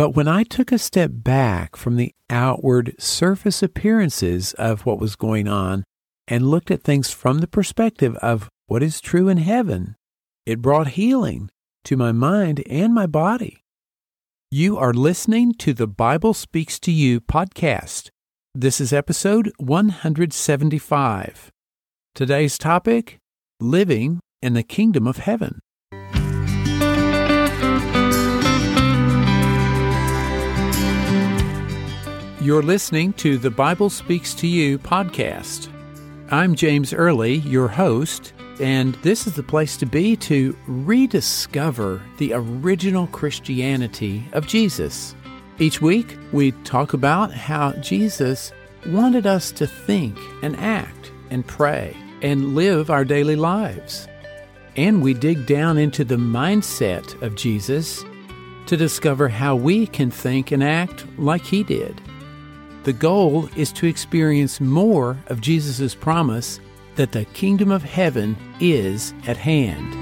But when I took a step back from the outward surface appearances of what was going on and looked at things from the perspective of what is true in heaven, it brought healing to my mind and my body. You are listening to the Bible Speaks to You podcast. This is episode 175. Today's topic Living in the Kingdom of Heaven. You're listening to the Bible Speaks to You podcast. I'm James Early, your host, and this is the place to be to rediscover the original Christianity of Jesus. Each week, we talk about how Jesus wanted us to think and act and pray and live our daily lives. And we dig down into the mindset of Jesus to discover how we can think and act like he did. The goal is to experience more of Jesus' promise that the kingdom of heaven is at hand.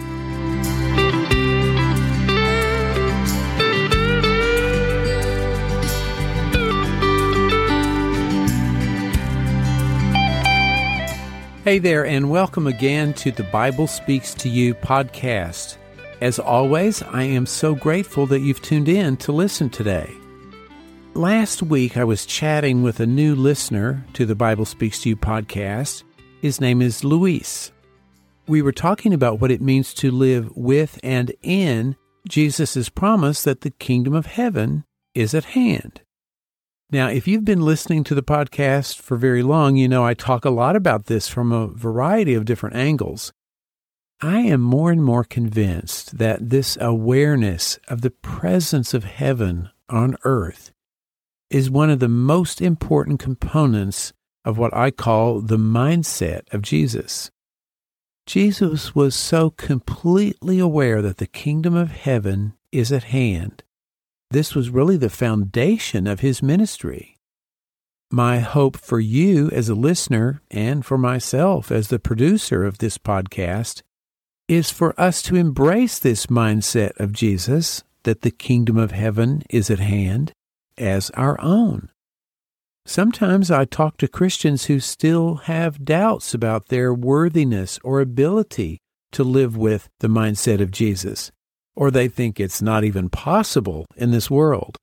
Hey there, and welcome again to the Bible Speaks to You podcast. As always, I am so grateful that you've tuned in to listen today. Last week, I was chatting with a new listener to the Bible Speaks to You podcast. His name is Luis. We were talking about what it means to live with and in Jesus' promise that the kingdom of heaven is at hand. Now, if you've been listening to the podcast for very long, you know I talk a lot about this from a variety of different angles. I am more and more convinced that this awareness of the presence of heaven on earth is one of the most important components of what I call the mindset of Jesus. Jesus was so completely aware that the kingdom of heaven is at hand. This was really the foundation of his ministry. My hope for you as a listener and for myself as the producer of this podcast is for us to embrace this mindset of Jesus that the kingdom of heaven is at hand as our own. Sometimes I talk to Christians who still have doubts about their worthiness or ability to live with the mindset of Jesus, or they think it's not even possible in this world.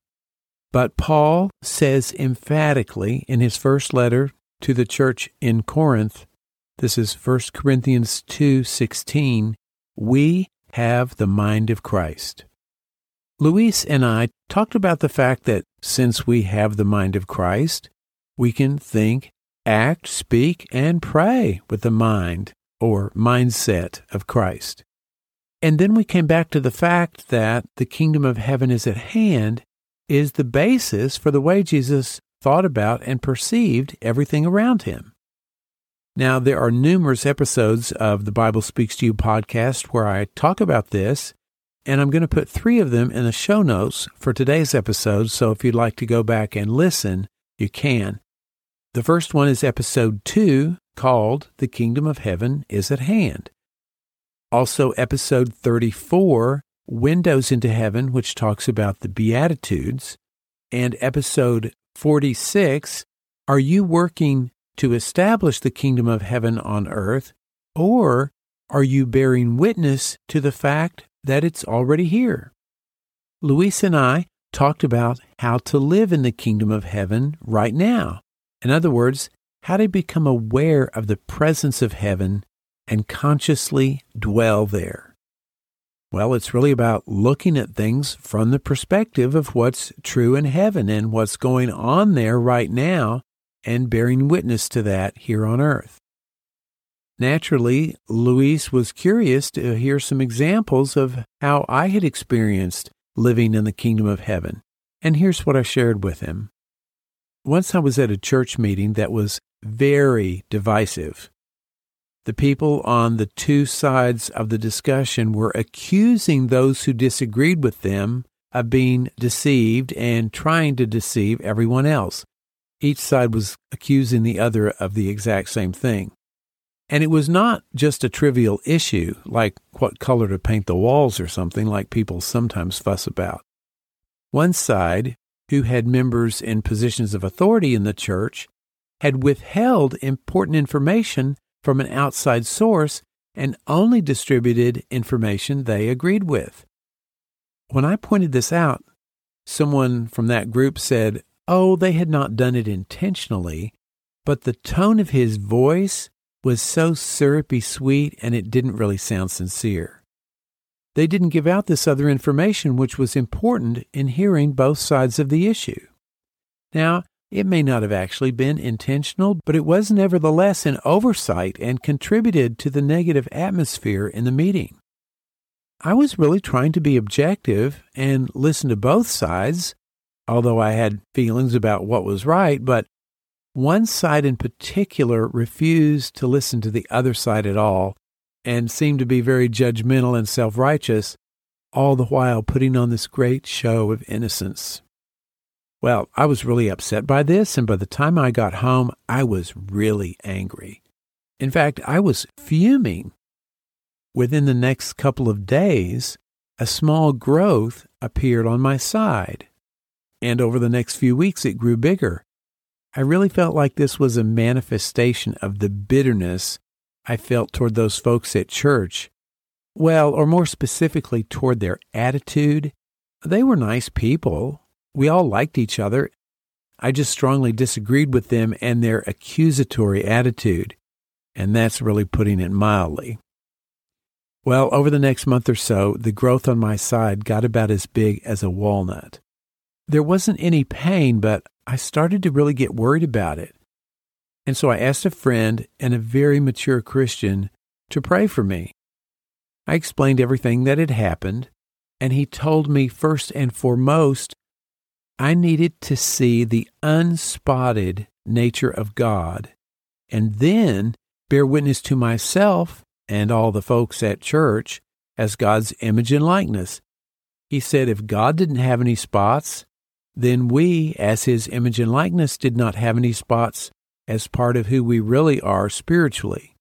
But Paul says emphatically in his first letter to the church in Corinth, this is 1 Corinthians 2:16, we have the mind of Christ. Luis and I talked about the fact that since we have the mind of Christ, we can think, act, speak, and pray with the mind or mindset of Christ. And then we came back to the fact that the kingdom of heaven is at hand is the basis for the way Jesus thought about and perceived everything around him. Now, there are numerous episodes of the Bible Speaks to You podcast where I talk about this, and I'm going to put three of them in the show notes for today's episode. So if you'd like to go back and listen, you can. The first one is episode two called The Kingdom of Heaven is at Hand. Also, episode 34, Windows into Heaven, which talks about the Beatitudes. And episode 46, Are you working to establish the kingdom of heaven on earth? Or are you bearing witness to the fact that it's already here. Luis and I talked about how to live in the kingdom of heaven right now. In other words, how to become aware of the presence of heaven and consciously dwell there. Well, it's really about looking at things from the perspective of what's true in heaven and what's going on there right now and bearing witness to that here on earth. Naturally, Luis was curious to hear some examples of how I had experienced living in the kingdom of heaven. And here's what I shared with him. Once I was at a church meeting that was very divisive. The people on the two sides of the discussion were accusing those who disagreed with them of being deceived and trying to deceive everyone else. Each side was accusing the other of the exact same thing. And it was not just a trivial issue like what color to paint the walls or something like people sometimes fuss about. One side, who had members in positions of authority in the church, had withheld important information from an outside source and only distributed information they agreed with. When I pointed this out, someone from that group said, Oh, they had not done it intentionally, but the tone of his voice was so syrupy sweet and it didn't really sound sincere. They didn't give out this other information, which was important in hearing both sides of the issue. Now, it may not have actually been intentional, but it was nevertheless an oversight and contributed to the negative atmosphere in the meeting. I was really trying to be objective and listen to both sides, although I had feelings about what was right, but one side in particular refused to listen to the other side at all and seemed to be very judgmental and self righteous, all the while putting on this great show of innocence. Well, I was really upset by this, and by the time I got home, I was really angry. In fact, I was fuming. Within the next couple of days, a small growth appeared on my side, and over the next few weeks, it grew bigger. I really felt like this was a manifestation of the bitterness I felt toward those folks at church. Well, or more specifically, toward their attitude. They were nice people. We all liked each other. I just strongly disagreed with them and their accusatory attitude. And that's really putting it mildly. Well, over the next month or so, the growth on my side got about as big as a walnut. There wasn't any pain, but I started to really get worried about it. And so I asked a friend and a very mature Christian to pray for me. I explained everything that had happened, and he told me first and foremost, I needed to see the unspotted nature of God, and then bear witness to myself and all the folks at church as God's image and likeness. He said if God didn't have any spots, then we, as his image and likeness, did not have any spots as part of who we really are spiritually.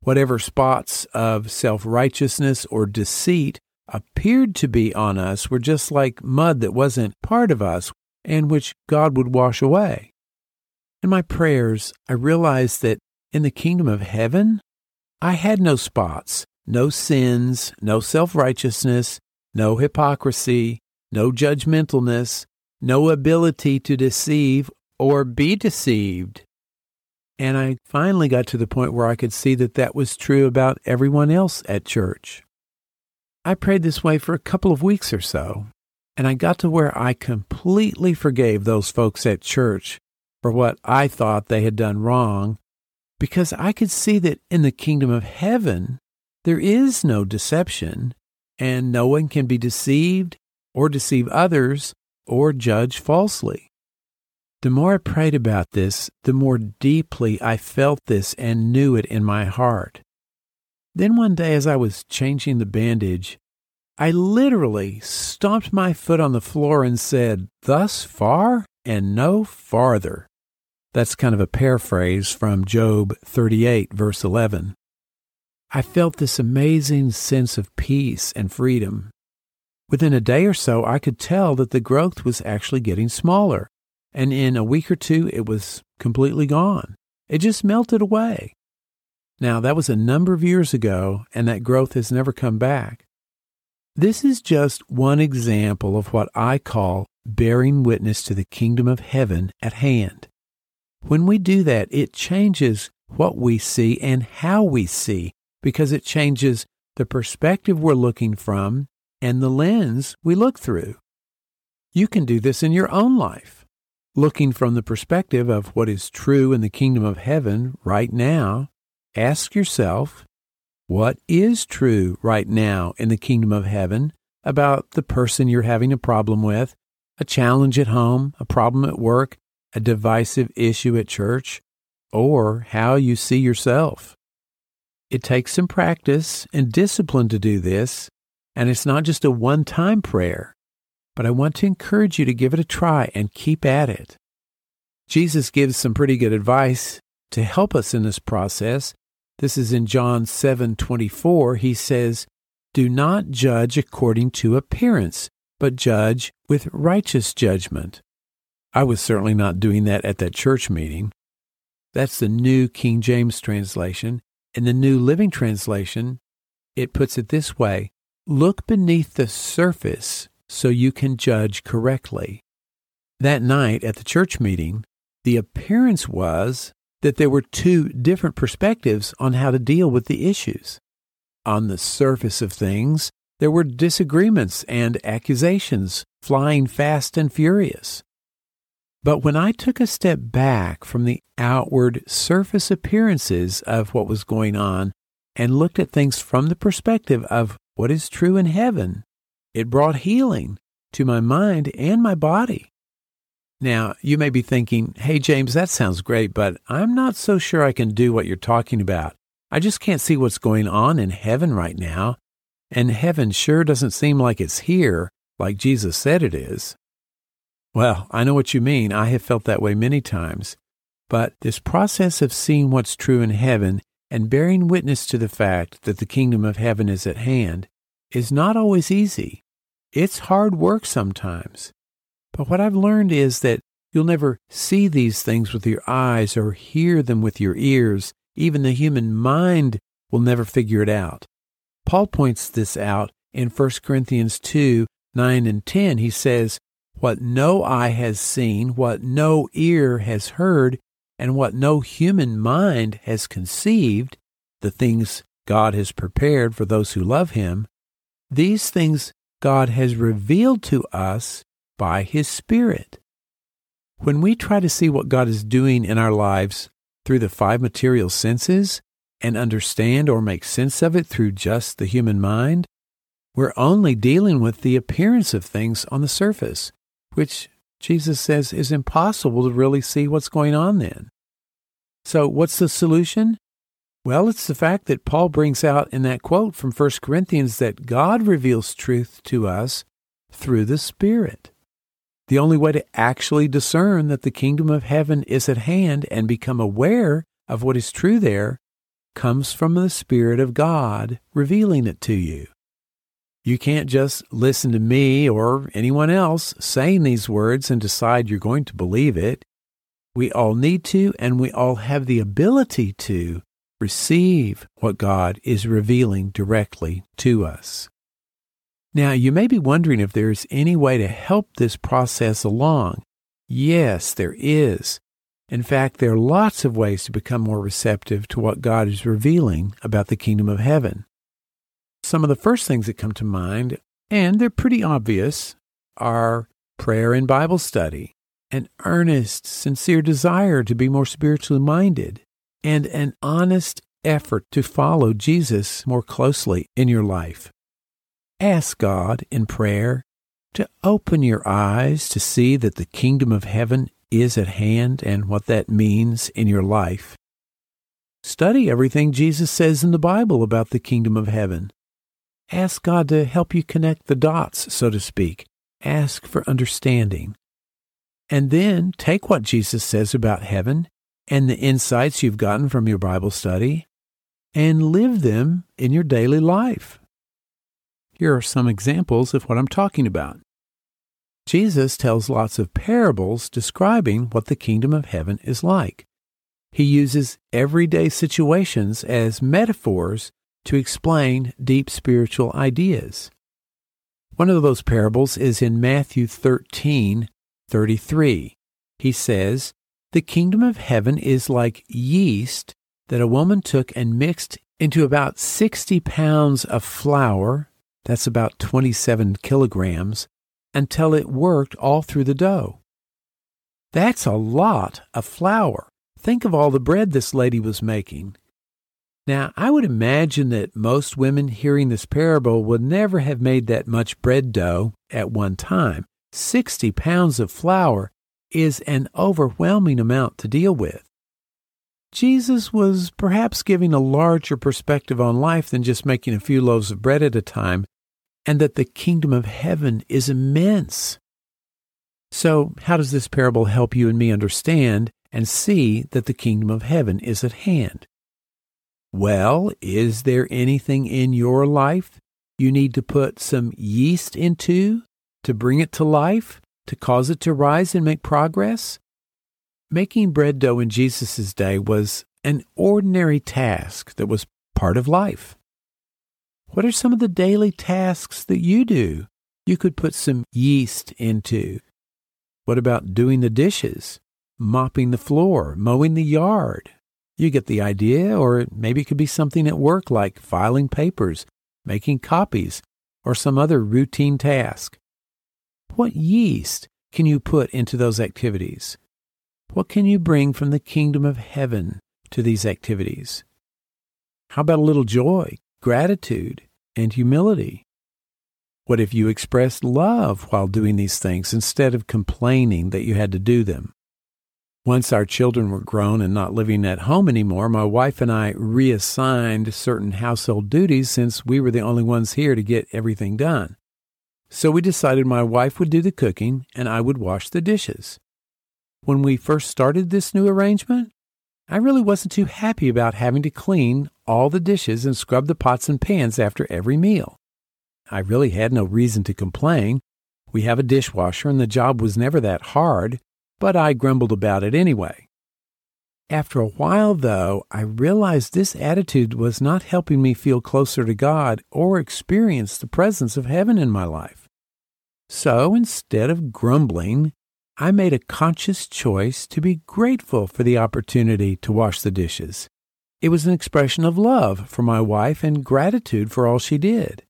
Whatever spots of self righteousness or deceit appeared to be on us were just like mud that wasn't part of us and which God would wash away. In my prayers, I realized that in the kingdom of heaven, I had no spots, no sins, no self righteousness, no hypocrisy, no judgmentalness, no ability to deceive or be deceived. And I finally got to the point where I could see that that was true about everyone else at church. I prayed this way for a couple of weeks or so, and I got to where I completely forgave those folks at church for what I thought they had done wrong because I could see that in the kingdom of heaven, there is no deception, and no one can be deceived or deceive others or judge falsely. The more I prayed about this, the more deeply I felt this and knew it in my heart. Then one day, as I was changing the bandage, I literally stomped my foot on the floor and said, Thus far and no farther. That's kind of a paraphrase from Job 38, verse 11. I felt this amazing sense of peace and freedom. Within a day or so, I could tell that the growth was actually getting smaller and in a week or two, it was completely gone. It just melted away. Now, that was a number of years ago, and that growth has never come back. This is just one example of what I call bearing witness to the kingdom of heaven at hand. When we do that, it changes what we see and how we see because it changes the perspective we're looking from and the lens we look through. You can do this in your own life looking from the perspective of what is true in the kingdom of heaven right now, ask yourself, what is true right now in the kingdom of heaven about the person you're having a problem with, a challenge at home, a problem at work, a divisive issue at church, or how you see yourself? It takes some practice and discipline to do this, and it's not just a one time prayer but I want to encourage you to give it a try and keep at it. Jesus gives some pretty good advice to help us in this process. This is in John 7:24. He says, "Do not judge according to appearance, but judge with righteous judgment. I was certainly not doing that at that church meeting. That's the New King James translation. In the New Living Translation, it puts it this way Look beneath the surface so you can judge correctly. That night at the church meeting, the appearance was that there were two different perspectives on how to deal with the issues. On the surface of things, there were disagreements and accusations flying fast and furious. But when I took a step back from the outward surface appearances of what was going on and looked at things from the perspective of what is true in heaven, it brought healing to my mind and my body. Now, you may be thinking, hey, James, that sounds great, but I'm not so sure I can do what you're talking about. I just can't see what's going on in heaven right now. And heaven sure doesn't seem like it's here, like Jesus said it is. Well, I know what you mean. I have felt that way many times. But this process of seeing what's true in heaven and bearing witness to the fact that the kingdom of heaven is at hand is not always easy. It's hard work sometimes. But what I've learned is that you'll never see these things with your eyes or hear them with your ears. Even the human mind will never figure it out. Paul points this out in 1 Corinthians 2 9 and 10. He says, what no eye has seen, what no ear has heard, and what no human mind has conceived, the things God has prepared for those who love Him, these things God has revealed to us by His Spirit. When we try to see what God is doing in our lives through the five material senses and understand or make sense of it through just the human mind, we're only dealing with the appearance of things on the surface which Jesus says is impossible to really see what's going on then. So, what's the solution? Well, it's the fact that Paul brings out in that quote from 1 Corinthians that God reveals truth to us through the Spirit. The only way to actually discern that the kingdom of heaven is at hand and become aware of what is true there comes from the Spirit of God revealing it to you. You can't just listen to me or anyone else saying these words and decide you're going to believe it. We all need to, and we all have the ability to receive what God is revealing directly to us. Now, you may be wondering if there's any way to help this process along. Yes, there is. In fact, there are lots of ways to become more receptive to what God is revealing about the kingdom of heaven. Some of the first things that come to mind, and they're pretty obvious, are prayer and Bible study, an earnest, sincere desire to be more spiritually minded, and an honest effort to follow Jesus more closely in your life. Ask God in prayer to open your eyes to see that the kingdom of heaven is at hand and what that means in your life. Study everything Jesus says in the Bible about the kingdom of heaven. Ask God to help you connect the dots, so to speak. Ask for understanding. And then take what Jesus says about heaven and the insights you've gotten from your Bible study and live them in your daily life. Here are some examples of what I'm talking about. Jesus tells lots of parables describing what the kingdom of heaven is like. He uses everyday situations as metaphors to explain deep spiritual ideas. One of those parables is in Matthew 13 33. He says, The kingdom of heaven is like yeast that a woman took and mixed into about 60 pounds of flour, that's about 27 kilograms, until it worked all through the dough. That's a lot of flour. Think of all the bread this lady was making. Now, I would imagine that most women hearing this parable would never have made that much bread dough at one time. 60 pounds of flour is an overwhelming amount to deal with. Jesus was perhaps giving a larger perspective on life than just making a few loaves of bread at a time, and that the kingdom of heaven is immense. So, how does this parable help you and me understand and see that the kingdom of heaven is at hand? Well, is there anything in your life you need to put some yeast into to bring it to life, to cause it to rise and make progress? Making bread dough in Jesus' day was an ordinary task that was part of life. What are some of the daily tasks that you do you could put some yeast into? What about doing the dishes, mopping the floor, mowing the yard? You get the idea, or maybe it could be something at work like filing papers, making copies, or some other routine task. What yeast can you put into those activities? What can you bring from the kingdom of heaven to these activities? How about a little joy, gratitude, and humility? What if you expressed love while doing these things instead of complaining that you had to do them? Once our children were grown and not living at home anymore, my wife and I reassigned certain household duties since we were the only ones here to get everything done. So we decided my wife would do the cooking and I would wash the dishes. When we first started this new arrangement, I really wasn't too happy about having to clean all the dishes and scrub the pots and pans after every meal. I really had no reason to complain. We have a dishwasher and the job was never that hard, but I grumbled about it anyway. After a while, though, I realized this attitude was not helping me feel closer to God or experience the presence of heaven in my life. So instead of grumbling, I made a conscious choice to be grateful for the opportunity to wash the dishes. It was an expression of love for my wife and gratitude for all she did.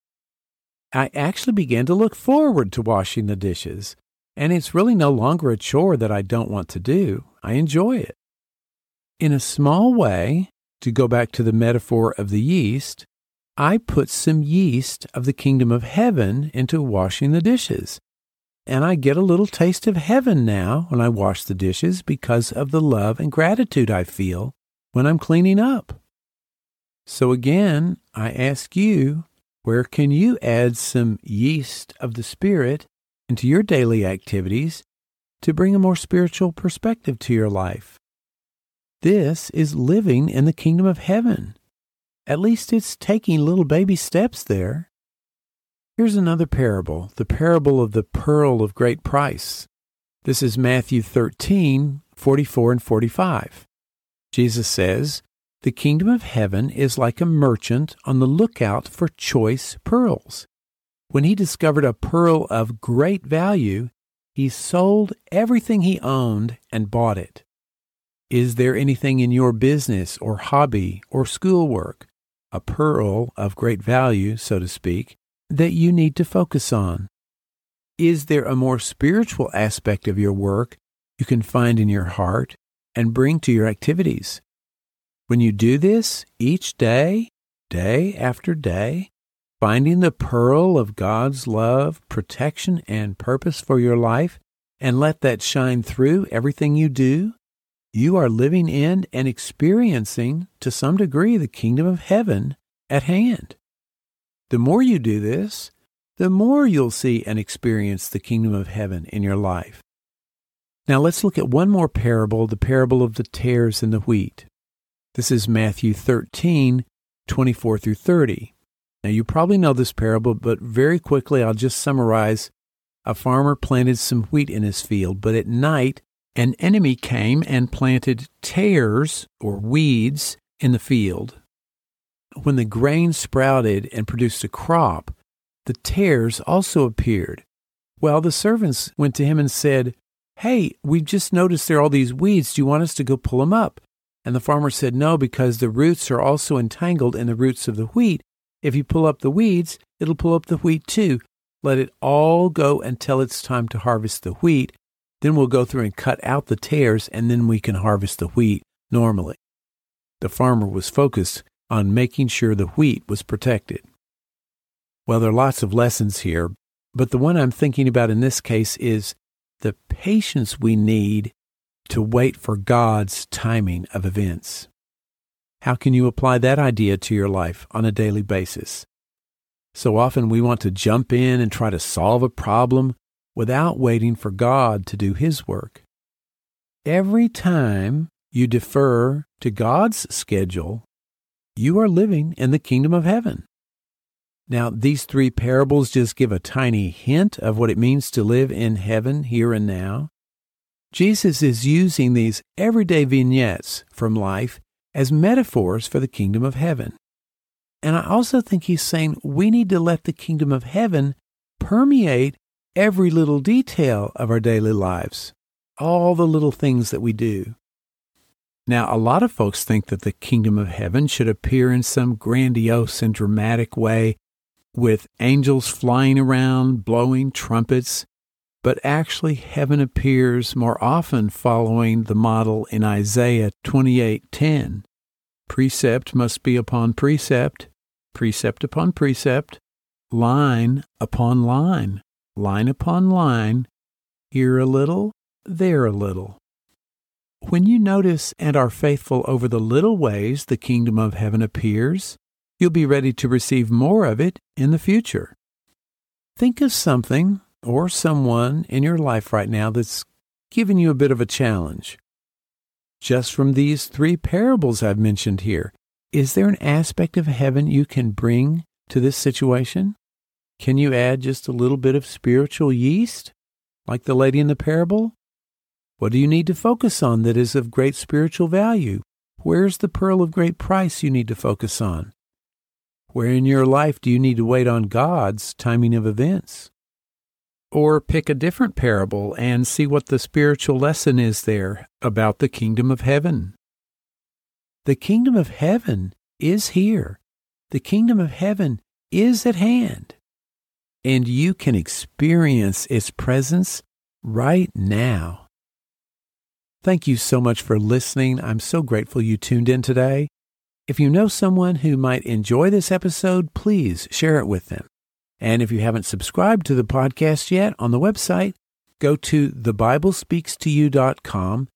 I actually began to look forward to washing the dishes, and it's really no longer a chore that I don't want to do. I enjoy it. In a small way, to go back to the metaphor of the yeast, I put some yeast of the kingdom of heaven into washing the dishes and I get a little taste of heaven now when I wash the dishes because of the love and gratitude I feel when I'm cleaning up. So again, I ask you, where can you add some yeast of the Spirit into your daily activities to bring a more spiritual perspective to your life? This is living in the kingdom of heaven. At least it's taking little baby steps there. Here's another parable, the parable of the pearl of great price. This is Matthew 13, 44 and 45. Jesus says, The kingdom of heaven is like a merchant on the lookout for choice pearls. When he discovered a pearl of great value, he sold everything he owned and bought it. Is there anything in your business or hobby or schoolwork, a pearl of great value, so to speak, that you need to focus on? Is there a more spiritual aspect of your work you can find in your heart and bring to your activities? When you do this each day, day after day, finding the pearl of God's love, protection, and purpose for your life, and let that shine through everything you do, you are living in and experiencing to some degree the kingdom of heaven at hand. The more you do this, the more you'll see and experience the kingdom of heaven in your life. Now let's look at one more parable, the parable of the tares and the wheat. This is Matthew 13, 24 through 30. Now you probably know this parable, but very quickly I'll just summarize. A farmer planted some wheat in his field, but at night an enemy came and planted tares or weeds in the field. When the grain sprouted and produced a crop, the tares also appeared. Well, the servants went to him and said, Hey, we've just noticed there are all these weeds. Do you want us to go pull them up? And the farmer said, No, because the roots are also entangled in the roots of the wheat. If you pull up the weeds, it'll pull up the wheat too. Let it all go until it's time to harvest the wheat. Then we'll go through and cut out the tares, and then we can harvest the wheat normally. The farmer was focused on making sure the wheat was protected. Well, there are lots of lessons here, but the one I'm thinking about in this case is the patience we need to wait for God's timing of events. How can you apply that idea to your life on a daily basis? So often we want to jump in and try to solve a problem without waiting for God to do His work. Every time you defer to God's schedule, you are living in the kingdom of heaven. Now, these three parables just give a tiny hint of what it means to live in heaven here and now. Jesus is using these everyday vignettes from life as metaphors for the kingdom of heaven. And I also think he's saying we need to let the kingdom of heaven permeate every little detail of our daily lives, all the little things that we do. Now, a lot of folks think that the kingdom of heaven should appear in some grandiose and dramatic way with angels flying around, blowing trumpets, but actually heaven appears more often following the model in Isaiah 28:10. Precept must be upon precept, precept upon precept, line upon line, line upon line, here a little, there a little. When you notice and are faithful over the little ways the kingdom of heaven appears, you'll be ready to receive more of it in the future. Think of something or someone in your life right now that's giving you a bit of a challenge. Just from these three parables I've mentioned here, is there an aspect of heaven you can bring to this situation? Can you add just a little bit of spiritual yeast, like the lady in the parable? What do you need to focus on that is of great spiritual value? Where's the pearl of great price you need to focus on? Where in your life do you need to wait on God's timing of events? Or pick a different parable and see what the spiritual lesson is there about the kingdom of heaven. The kingdom of heaven is here. The kingdom of heaven is at hand. And you can experience its presence right now. Thank you so much for listening. I'm so grateful you tuned in today. If you know someone who might enjoy this episode, please share it with them. And if you haven't subscribed to the podcast yet on the website, go to thebiblespeakstoyou.com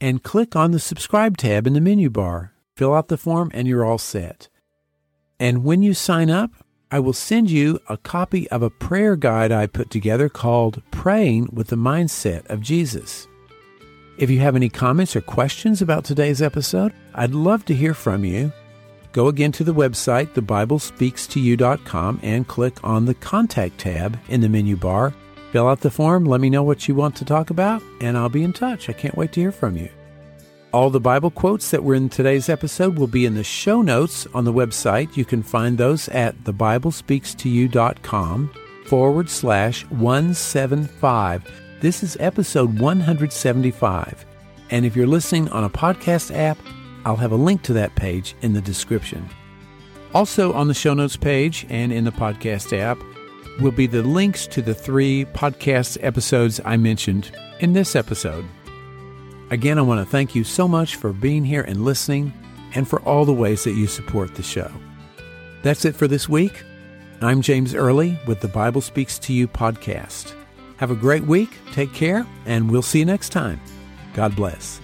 and click on the subscribe tab in the menu bar. Fill out the form and you're all set. And when you sign up, I will send you a copy of a prayer guide I put together called Praying with the Mindset of Jesus. If you have any comments or questions about today's episode, I'd love to hear from you. Go again to the website, thebiblespeakstoyou.com, and click on the Contact tab in the menu bar. Fill out the form, let me know what you want to talk about, and I'll be in touch. I can't wait to hear from you. All the Bible quotes that were in today's episode will be in the show notes on the website. You can find those at thebiblespeakstoyou.com forward slash 175. This is episode 175. And if you're listening on a podcast app, I'll have a link to that page in the description. Also, on the show notes page and in the podcast app will be the links to the three podcast episodes I mentioned in this episode. Again, I want to thank you so much for being here and listening, and for all the ways that you support the show. That's it for this week. I'm James Early with the Bible Speaks to You podcast. Have a great week, take care, and we'll see you next time. God bless.